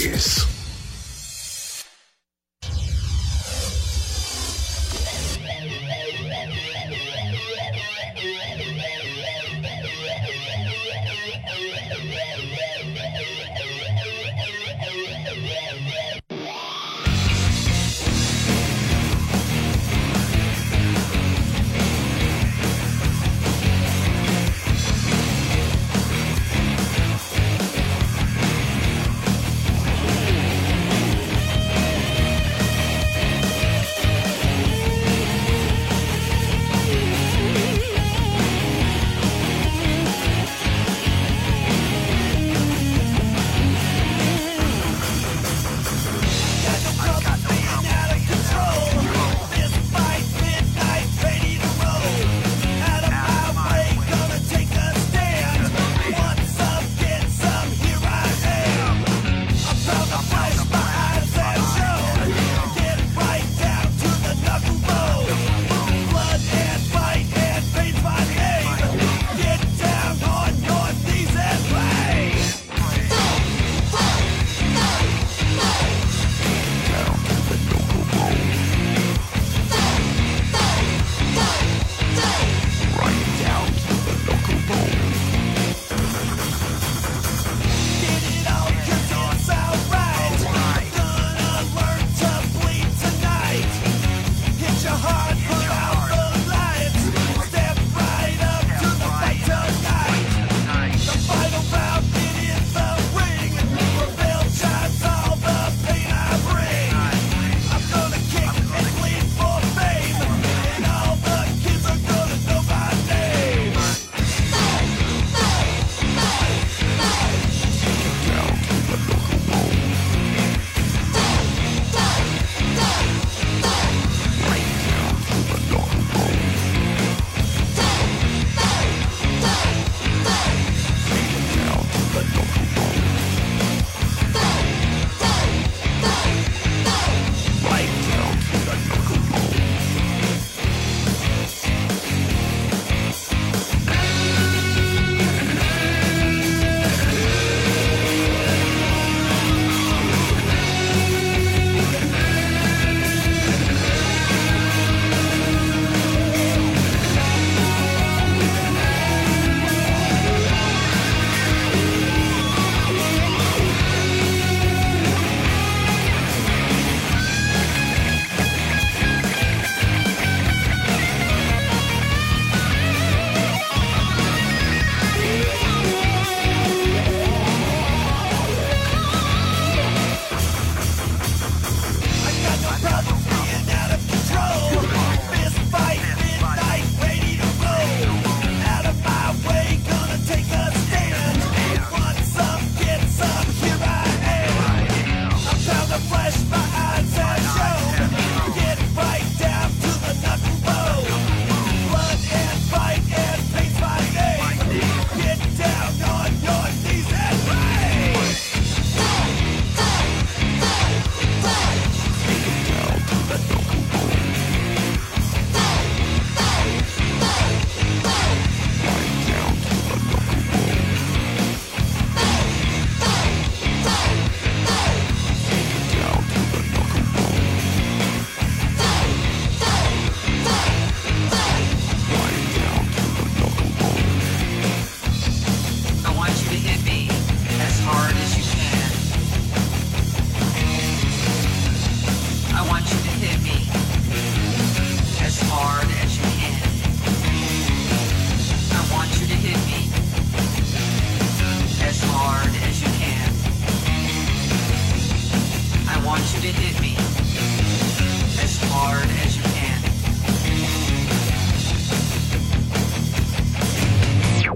Local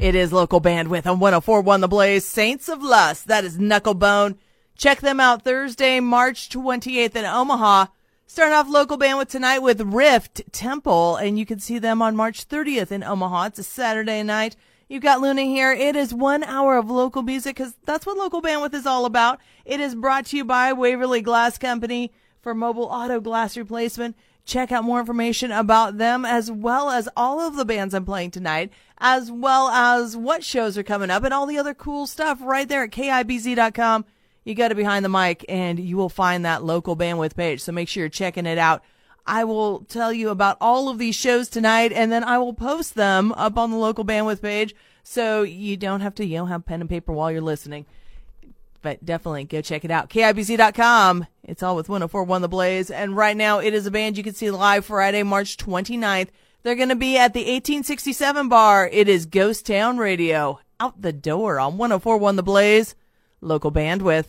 It is local bandwidth on 1041 The Blaze. Saints of Lust. That is Knucklebone. Check them out Thursday, March 28th in Omaha. Starting off local bandwidth tonight with Rift Temple, and you can see them on March 30th in Omaha. It's a Saturday night. You've got Luna here. It is one hour of local music because that's what local bandwidth is all about. It is brought to you by Waverly Glass Company for mobile auto glass replacement. Check out more information about them as well as all of the bands I'm playing tonight, as well as what shows are coming up and all the other cool stuff right there at KIBZ.com you go to behind the mic and you will find that local bandwidth page. So make sure you're checking it out. I will tell you about all of these shows tonight and then I will post them up on the local bandwidth page so you don't have to, you know, have pen and paper while you're listening. But definitely go check it out. KIBZ.com. It's all with 1041 The Blaze. And right now it is a band you can see live Friday, March 29th. They're going to be at the 1867 bar. It is Ghost Town Radio. Out the door on 1041 The Blaze local bandwidth.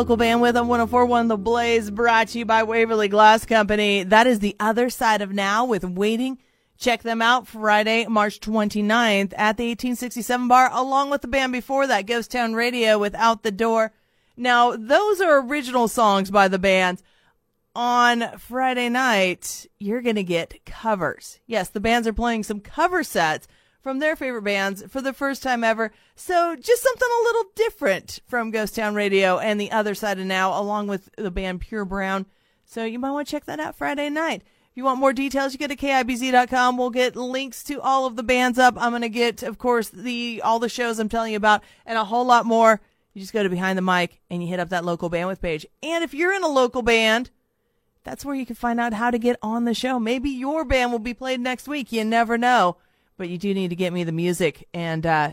Local bandwidth on 1041 The Blaze brought to you by Waverly Glass Company. That is the other side of now with waiting. Check them out Friday, March 29th at the 1867 bar, along with the band before that, Ghost Town Radio with Out the Door. Now, those are original songs by the bands. On Friday night, you're going to get covers. Yes, the bands are playing some cover sets from their favorite bands for the first time ever. So just something a little different from Ghost Town Radio and the other side of now, along with the band Pure Brown. So you might want to check that out Friday night. If you want more details, you go to KIBZ.com. We'll get links to all of the bands up. I'm going to get, of course, the, all the shows I'm telling you about and a whole lot more. You just go to behind the mic and you hit up that local bandwidth page. And if you're in a local band, that's where you can find out how to get on the show. Maybe your band will be played next week. You never know. But you do need to get me the music and, uh,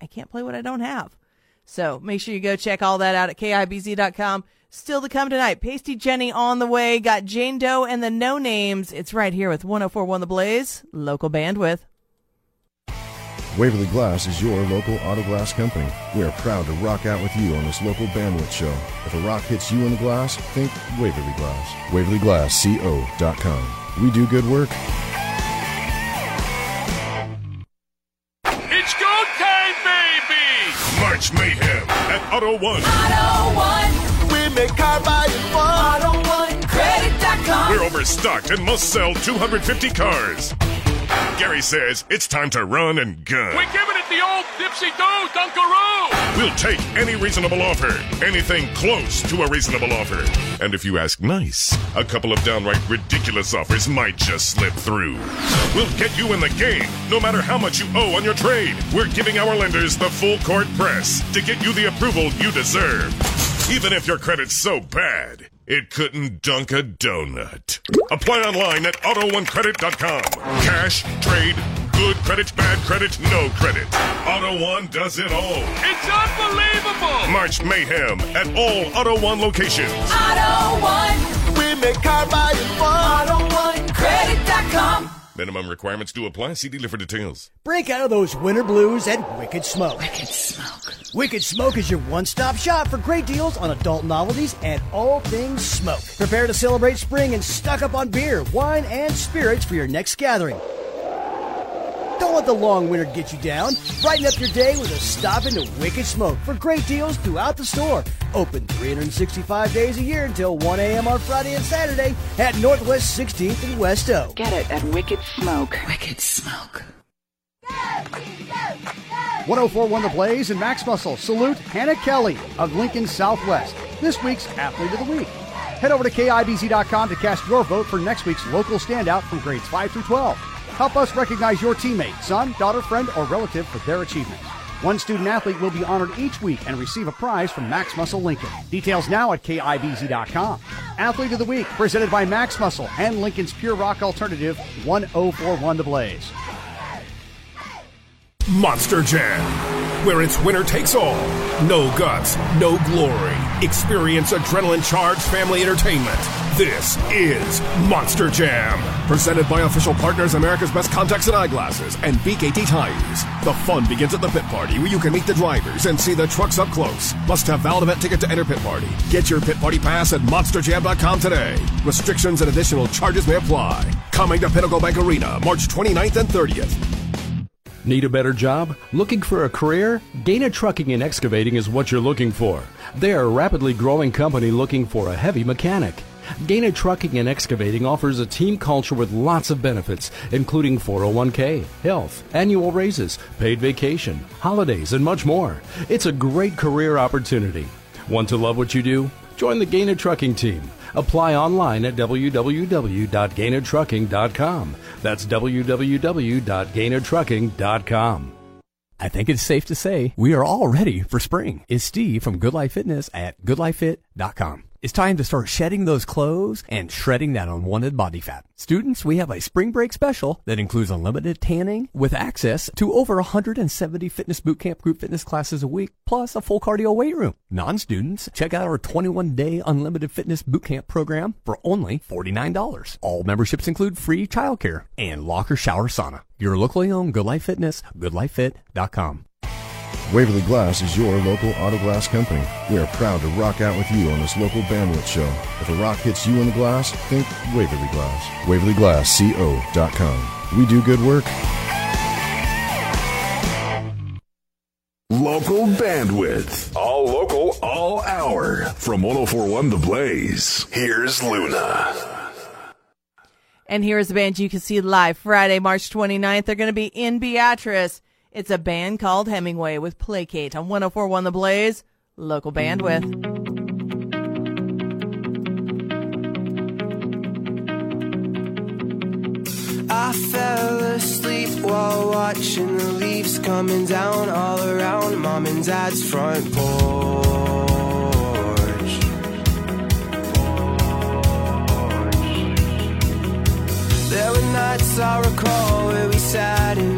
I can't play what I don't have. So make sure you go check all that out at KIBZ.com. Still to come tonight, Pasty Jenny on the way. Got Jane Doe and the No Names. It's right here with 1041 The Blaze, local bandwidth. Waverly Glass is your local auto glass company. We are proud to rock out with you on this local bandwidth show. If a rock hits you in the glass, think Waverly Glass. WaverlyGlassCO.com. We do good work. Baby! Mayhem at Auto One. Auto One. We make car buying fun. Auto One. Credit.com. We're overstocked and must sell 250 cars. Gary says it's time to run and gun. We're giving it the old dipsy do dunkaroo. We'll take any reasonable offer, anything close to a reasonable offer. And if you ask nice, a couple of downright ridiculous offers might just slip through. We'll get you in the game, no matter how much you owe on your trade. We're giving our lenders the full court press to get you the approval you deserve. Even if your credit's so bad, it couldn't dunk a donut. Apply online at AutoOneCredit.com. Cash, trade, good credit, bad credit, no credit. Auto One does it all. It's unbelievable. March Mayhem at all Auto One locations. Auto One. We make car buying fun. Auto One. Credit.com. Minimum requirements do apply. See dealer for details. Break out of those winter blues and Wicked Smoke. Wicked Smoke. Wicked Smoke is your one-stop shop for great deals on adult novelties and all things smoke. Prepare to celebrate spring and stock up on beer, wine, and spirits for your next gathering. Don't let the long winter get you down. Brighten up your day with a stop into Wicked Smoke for great deals throughout the store. Open 365 days a year until 1 a.m. on Friday and Saturday at Northwest 16th and West O. Get it at Wicked Smoke. Wicked Smoke. 1041 The Blaze and Max Muscle salute Hannah Kelly of Lincoln Southwest, this week's Athlete of the Week. Head over to KIBZ.com to cast your vote for next week's local standout from grades 5 through 12. Help us recognize your teammate, son, daughter, friend, or relative for their achievement. One student athlete will be honored each week and receive a prize from Max Muscle Lincoln. Details now at KIBZ.com. Athlete of the Week, presented by Max Muscle and Lincoln's Pure Rock Alternative, 1041 The Blaze. Monster Jam, where it's winner takes all. No guts, no glory. Experience adrenaline charged family entertainment. This is Monster Jam, presented by official partners America's Best Contacts and Eyeglasses and BKT Tires. The fun begins at the pit party where you can meet the drivers and see the trucks up close. Must have valid event ticket to enter pit party. Get your pit party pass at monsterjam.com today. Restrictions and additional charges may apply. Coming to Pinnacle Bank Arena March 29th and 30th. Need a better job? Looking for a career? Gaina Trucking and Excavating is what you're looking for. They are a rapidly growing company looking for a heavy mechanic. Gaina Trucking and Excavating offers a team culture with lots of benefits, including 401k, health, annual raises, paid vacation, holidays, and much more. It's a great career opportunity. Want to love what you do? Join the Gaina Trucking team. Apply online at www.gainertrucking.com. That's www.gainertrucking.com. I think it's safe to say we are all ready for spring. Is Steve from Good Life Fitness at goodlifefit.com. It's time to start shedding those clothes and shredding that unwanted body fat. Students, we have a spring break special that includes unlimited tanning with access to over 170 fitness bootcamp group fitness classes a week, plus a full cardio weight room. Non-students, check out our 21-day unlimited fitness bootcamp program for only $49. All memberships include free childcare and locker shower sauna. Your locally owned Good Life Fitness, goodlifefit.com. Waverly Glass is your local auto glass company. We are proud to rock out with you on this local bandwidth show. If a rock hits you in the glass, think Waverly Glass. WaverlyGlassCO.com. We do good work. Local bandwidth. All local, all hour. From 1041 The Blaze, here's Luna. And here's a band you can see live Friday, March 29th. They're going to be in Beatrice. It's a band called Hemingway with Placate on 1041 The Blaze, local bandwidth. I fell asleep while watching the leaves coming down all around mom and dad's front porch. There were nights I recall where we sat in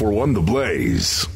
1041 The Blaze.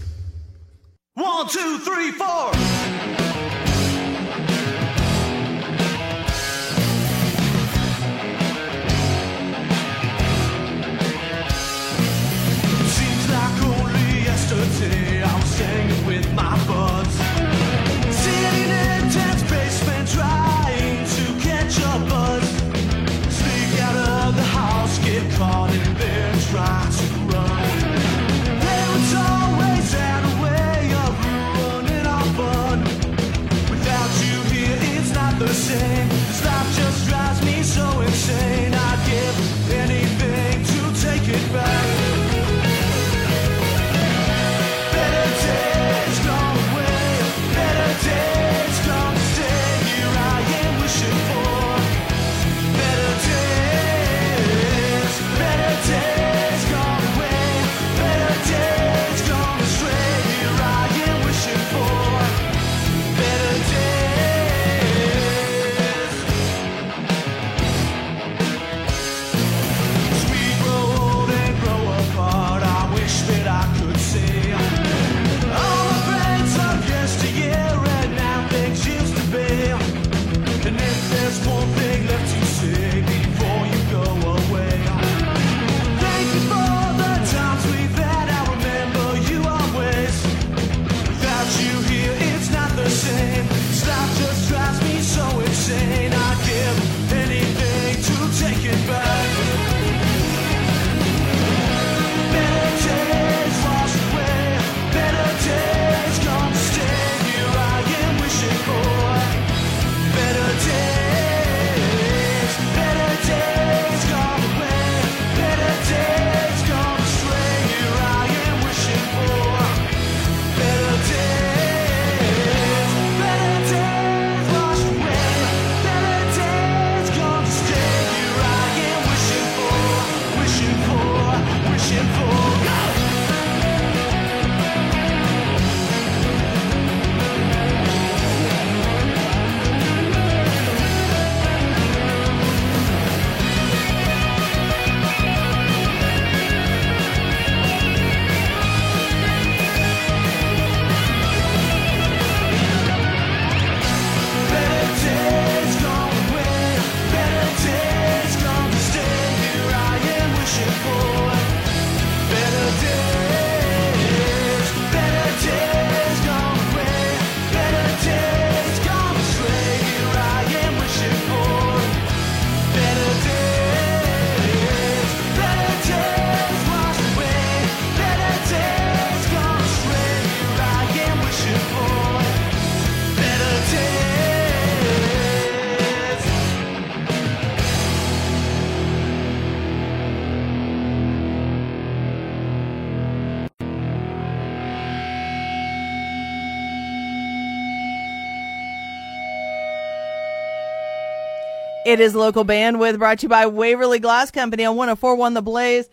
It is local bandwidth brought to you by Waverly Glass Company on 1041 The Blaze.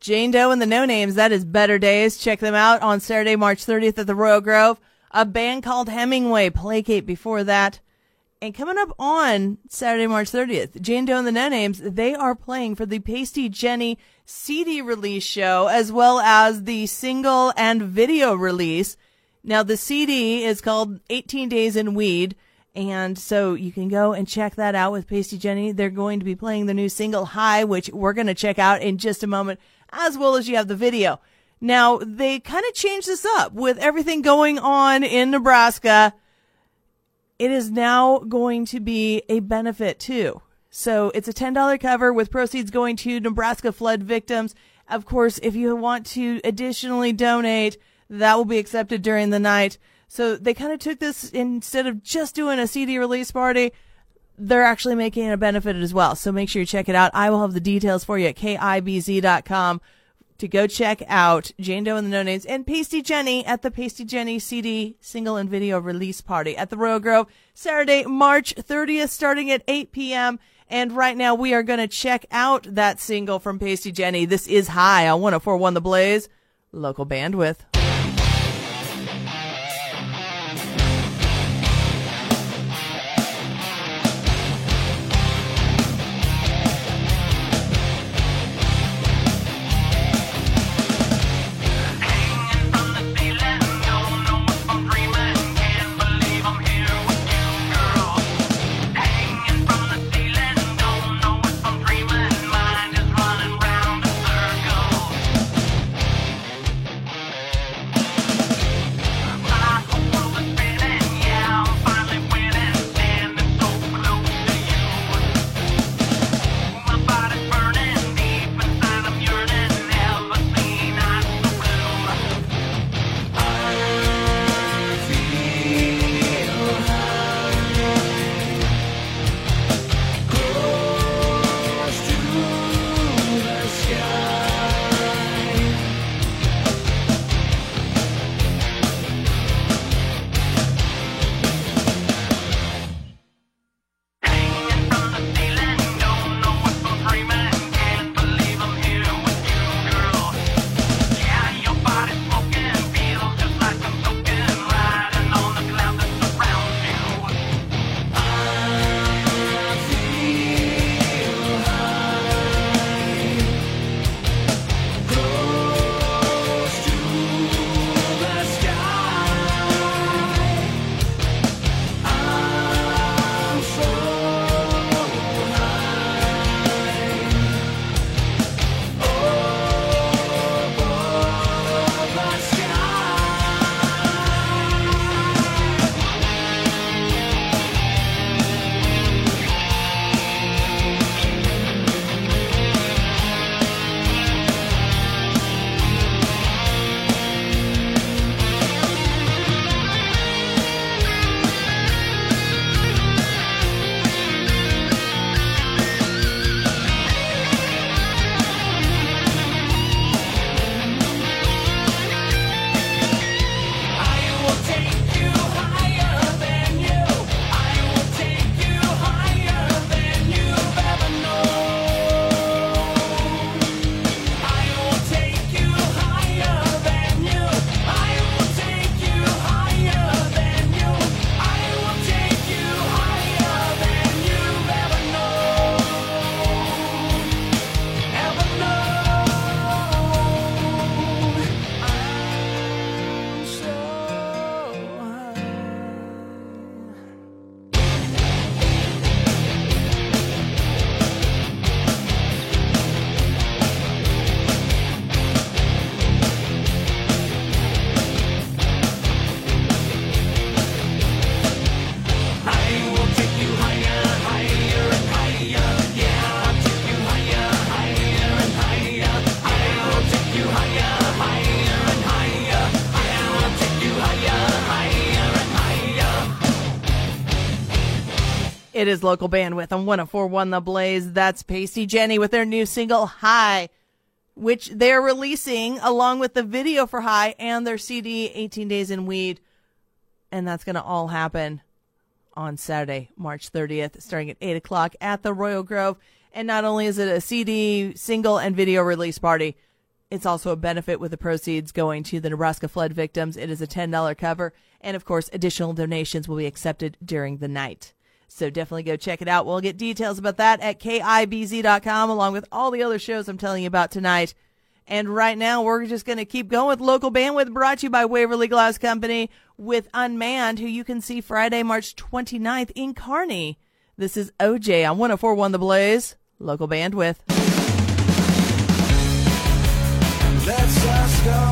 Jane Doe and the No Names, that is Better Days. Check them out on Saturday, March 30th at the Royal Grove. A band called Hemingway, Placate before that. And coming up on Saturday, March 30th, Jane Doe and the No Names, they are playing for the Pasty Jenny CD release show as well as the single and video release. Now the CD is called 18 Days in Weed. And so you can go and check that out with Pasty Jenny. They're going to be playing the new single High, which we're going to check out in just a moment, as well as you have the video. Now, they kind of changed this up with everything going on in Nebraska. It is now going to be a benefit too. So it's a $10 cover with proceeds going to Nebraska flood victims. Of course, if you want to additionally donate, that will be accepted during the night. So they kind of took this instead of just doing a CD release party, they're actually making it a benefit as well. So make sure you check it out. I will have the details for you at kibz.com to go check out Jane Doe and the No Names and Pasty Jenny at the Pasty Jenny CD single and video release party at the Royal Grove Saturday, March 30th, starting at 8 p.m. And right now we are going to check out that single from Pasty Jenny. This is High on 1041 The Blaze, local bandwidth. It is local bandwidth on 1041 The Blaze. That's Pasty Jenny with their new single, High, which they're releasing along with the video for High and their CD, 18 Days in Weed. And that's going to all happen on Saturday, March 30th, starting at 8 o'clock at the Royal Grove. And not only is it a CD, single, and video release party, it's also a benefit with the proceeds going to the Nebraska flood victims. It is a $10 cover. And of course, additional donations will be accepted during the night. So definitely go check it out. We'll get details about that at KIBZ.com along with all the other shows I'm telling you about tonight. And right now, we're just going to keep going with local bandwidth brought to you by Waverly Glass Company with Unmanned, who you can see Friday, March 29th in Kearney. This is OJ on 1041 The Blaze, local bandwidth. Let's just go.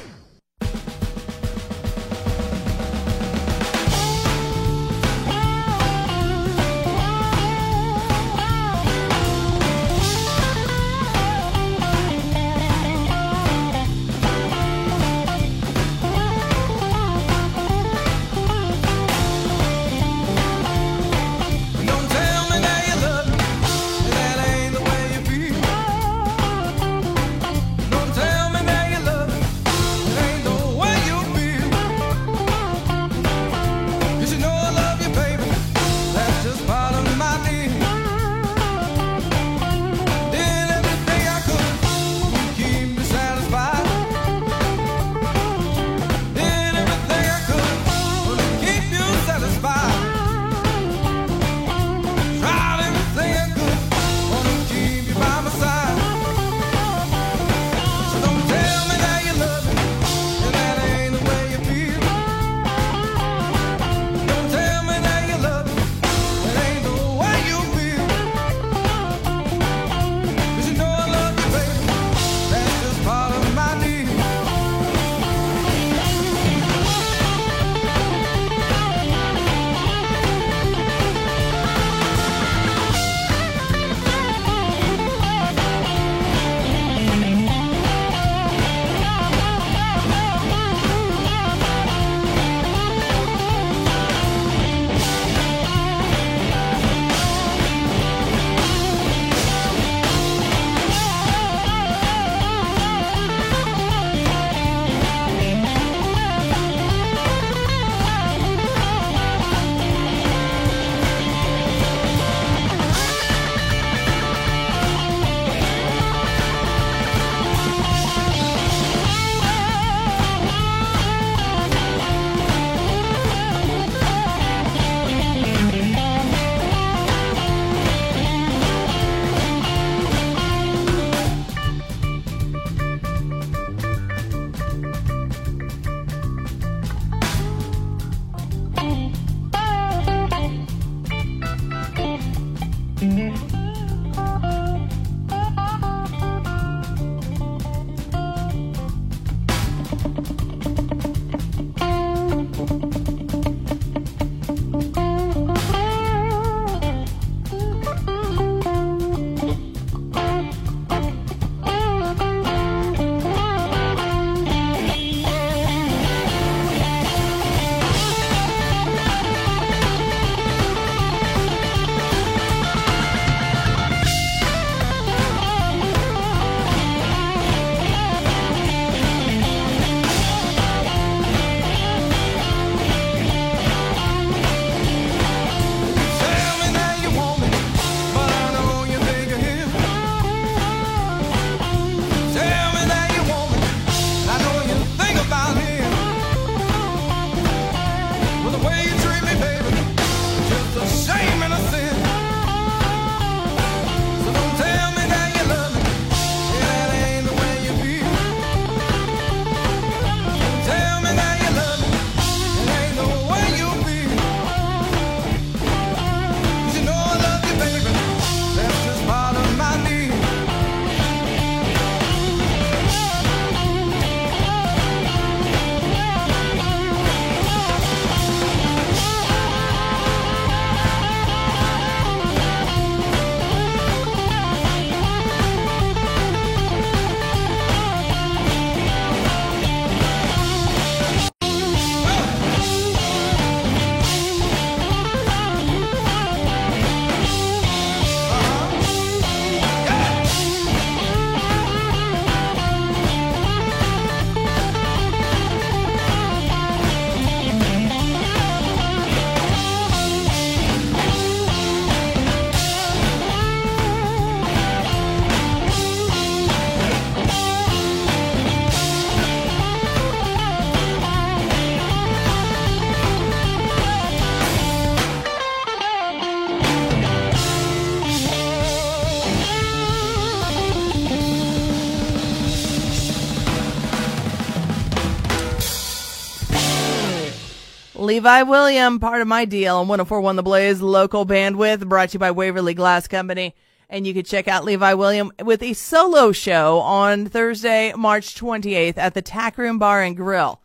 Levi William, part of my deal on 1041 The Blaze, local bandwidth, brought to you by Waverly Glass Company. And you can check out Levi William with a solo show on Thursday, March 28th at the Tack Room Bar and Grill.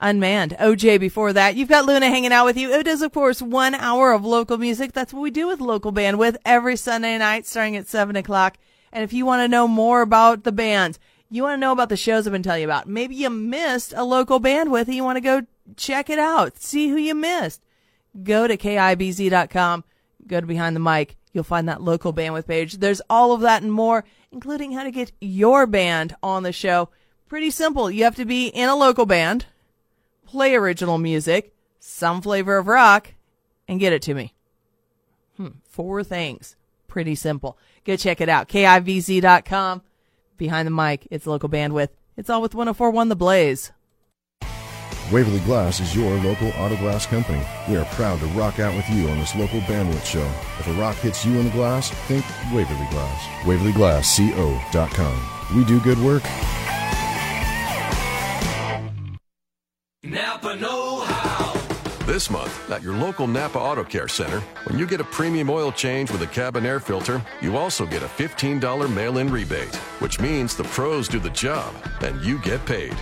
Unmanned. OJ before that. You've got Luna hanging out with you. It is, of course, one hour of local music. That's what we do with local bandwidth every Sunday night starting at 7 o'clock. And if you want to know more about the bands, you want to know about the shows I've been telling you about, maybe you missed a local bandwidth and you want to go check it out, see who you missed. Go to KIBZ.com, go to Behind the Mic. You'll find that local bandwidth page. There's all of that and more, including how to get your band on the show. Pretty simple. You have to be in a local band, play original music, some flavor of rock, and get it to me. Hmm, four things. Pretty simple. Go check it out. KIBZ.com. Behind the mic, it's local bandwidth. It's all with 1041 The Blaze. Waverly Glass is your local auto glass company. We are proud to rock out with you on this local bandwidth show. If a rock hits you in the glass, think Waverly Glass. WaverlyGlassCO.com. We do good work. Napa Know How. This month, at your local Napa Auto Care Center, when you get a premium oil change with a cabin air filter, you also get a $15 mail in rebate, which means the pros do the job and you get paid.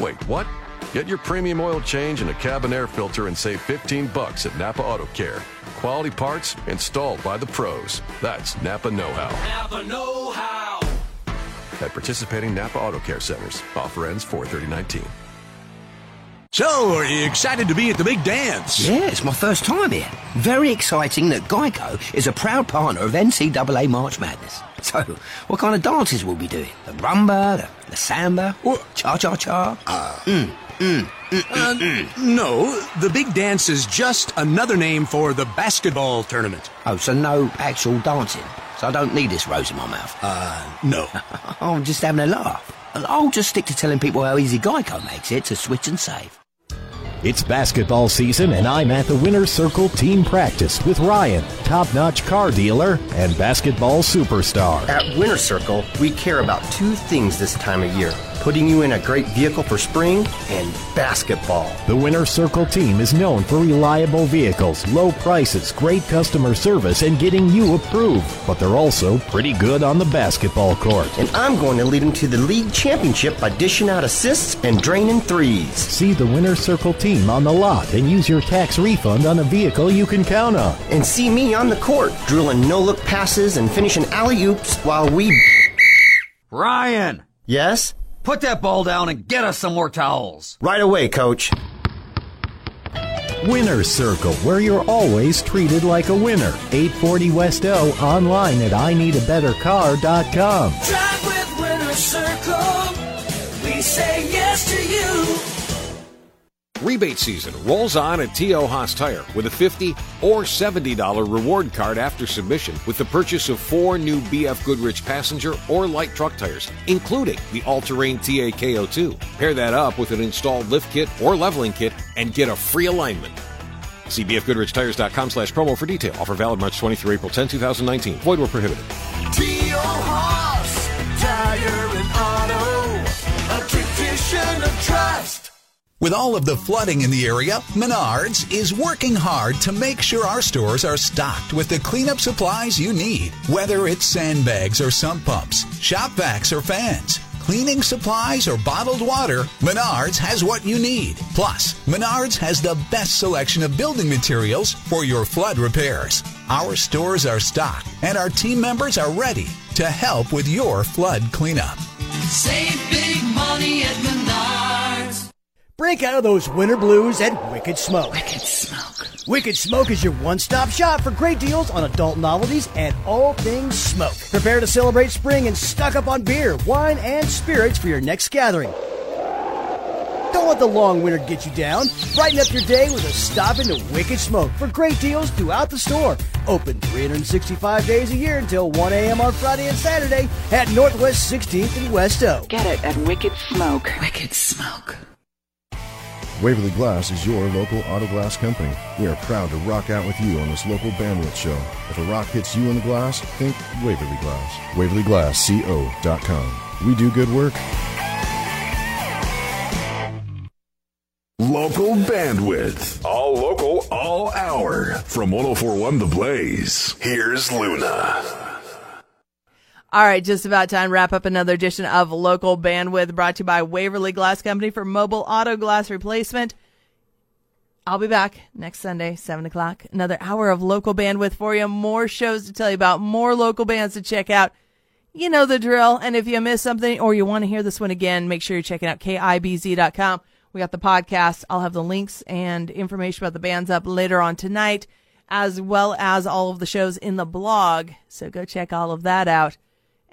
Wait, what? Get your premium oil change and a cabin air filter and save 15 bucks at Napa Auto Care. Quality parts installed by the pros. That's Napa Know How. Napa Know How. At participating Napa Auto Care Centers. Offer ends 43019. So, are you excited to be at the big dance? Yeah, it's my first time here. Very exciting that Geico is a proud partner of NCAA March Madness. So, what kind of dances will we be doing? The rumba, the, the samba, cha cha cha? Mm, mm, mm, Uh, mm, mm. no, the big dance is just another name for the basketball tournament. Oh, so no actual dancing. So I don't need this rose in my mouth. Uh, no. oh, I'm just having a laugh. I'll just stick to telling people how easy Geico makes it to switch and save. It's basketball season, and I'm at the Winner's Circle team practice with Ryan, top notch car dealer and basketball superstar. At Winner Circle, we care about two things this time of year putting you in a great vehicle for spring and basketball. The Winner's Circle team is known for reliable vehicles, low prices, great customer service, and getting you approved. But they're also pretty good on the basketball court. And I'm going to lead them to the league championship by dishing out assists and draining threes. See the Winner's Circle team on the lot and use your tax refund on a vehicle you can count on. And see me on the court, drilling no look passes and finishing alley oops while we. Ryan! Yes? Put that ball down and get us some more towels. Right away, coach. Winner's Circle, where you're always treated like a winner. 840 West O, online at IneedABetterCar.com. Drive with Winner Circle. We say yes to you. Rebate season rolls on at T.O. Haas Tire with a 50 or $70 reward card after submission with the purchase of four new BF Goodrich passenger or light truck tires, including the all-terrain T/A KO2. Pair that up with an installed lift kit or leveling kit and get a free alignment. See bfgoodrichtires.com slash promo for detail. Offer valid March 20 through April 10, 2019. Void where prohibited. T.O. Haas, tire and auto, a tradition of trust. With all of the flooding in the area, Menards is working hard to make sure our stores are stocked with the cleanup supplies you need. Whether it's sandbags or sump pumps, shop vacs or fans, cleaning supplies or bottled water, Menards has what you need. Plus, Menards has the best selection of building materials for your flood repairs. Our stores are stocked and our team members are ready to help with your flood cleanup. Save big money at Menards. Break out of those winter blues at Wicked Smoke. Wicked Smoke. Wicked Smoke is your one stop shop for great deals on adult novelties and all things smoke. Prepare to celebrate spring and stock up on beer, wine, and spirits for your next gathering. Don't let the long winter get you down. Brighten up your day with a stop into Wicked Smoke for great deals throughout the store. Open 365 days a year until 1 a.m. on Friday and Saturday at Northwest 16th and West O. Get it at Wicked Smoke. Wicked Smoke. Waverly Glass is your local auto glass company. We are proud to rock out with you on this local bandwidth show. If a rock hits you in the glass, think Waverly Glass. WaverlyGlassCO.com. We do good work. Local bandwidth. All local, all hour. From 1041 The Blaze, here's Luna. All right, just about time to wrap up another edition of Local Bandwidth brought to you by Waverly Glass Company for mobile auto glass replacement. I'll be back next Sunday, 7 o'clock. Another hour of local bandwidth for you. More shows to tell you about, more local bands to check out. You know the drill. And if you miss something or you want to hear this one again, make sure you're checking out KIBZ.com. We got the podcast. I'll have the links and information about the bands up later on tonight, as well as all of the shows in the blog. So go check all of that out.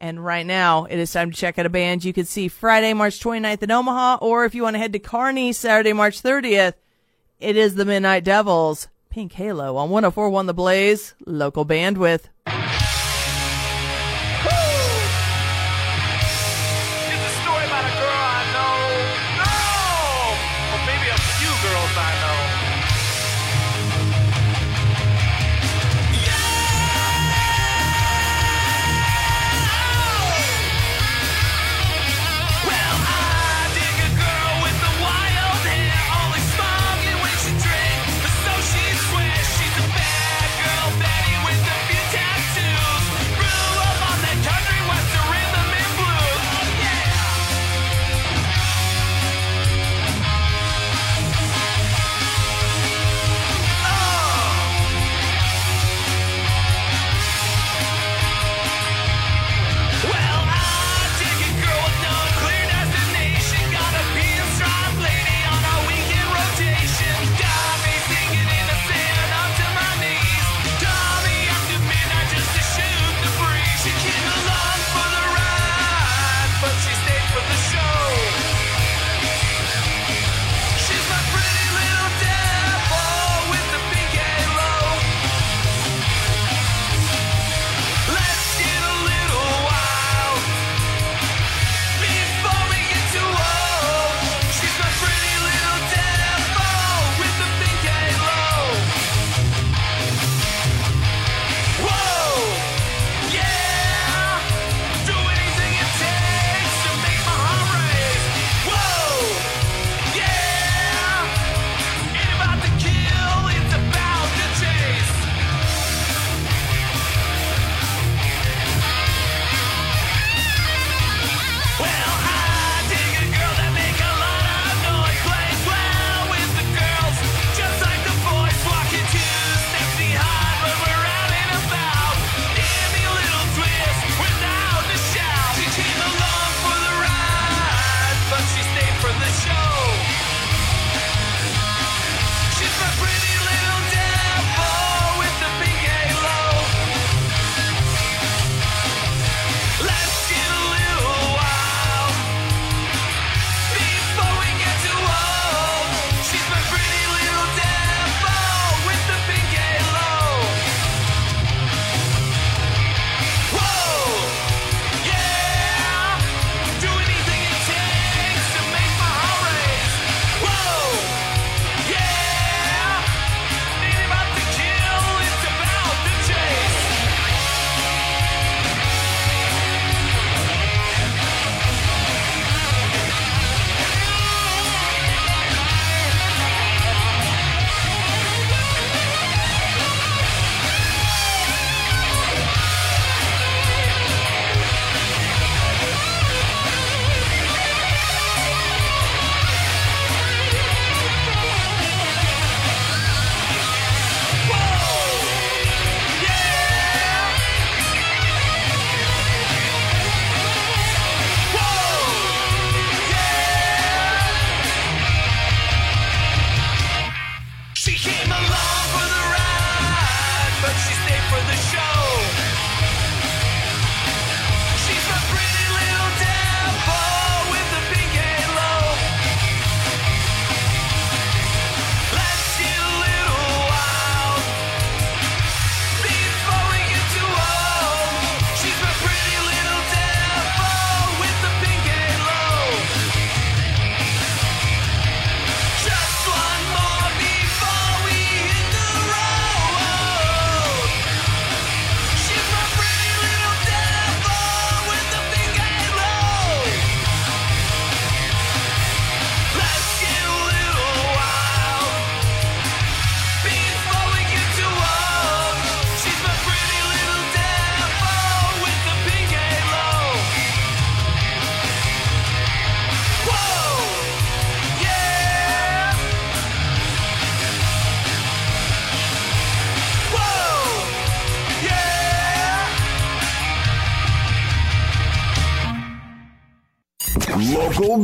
And right now, it is time to check out a band you can see Friday, March 29th in Omaha, or if you want to head to Kearney Saturday, March 30th, it is the Midnight Devils, Pink Halo on 1041 The Blaze, local bandwidth.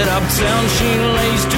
it uptown, she lays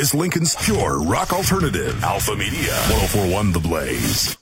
is Lincoln's pure rock alternative. Alpha Media, 1041 The Blaze.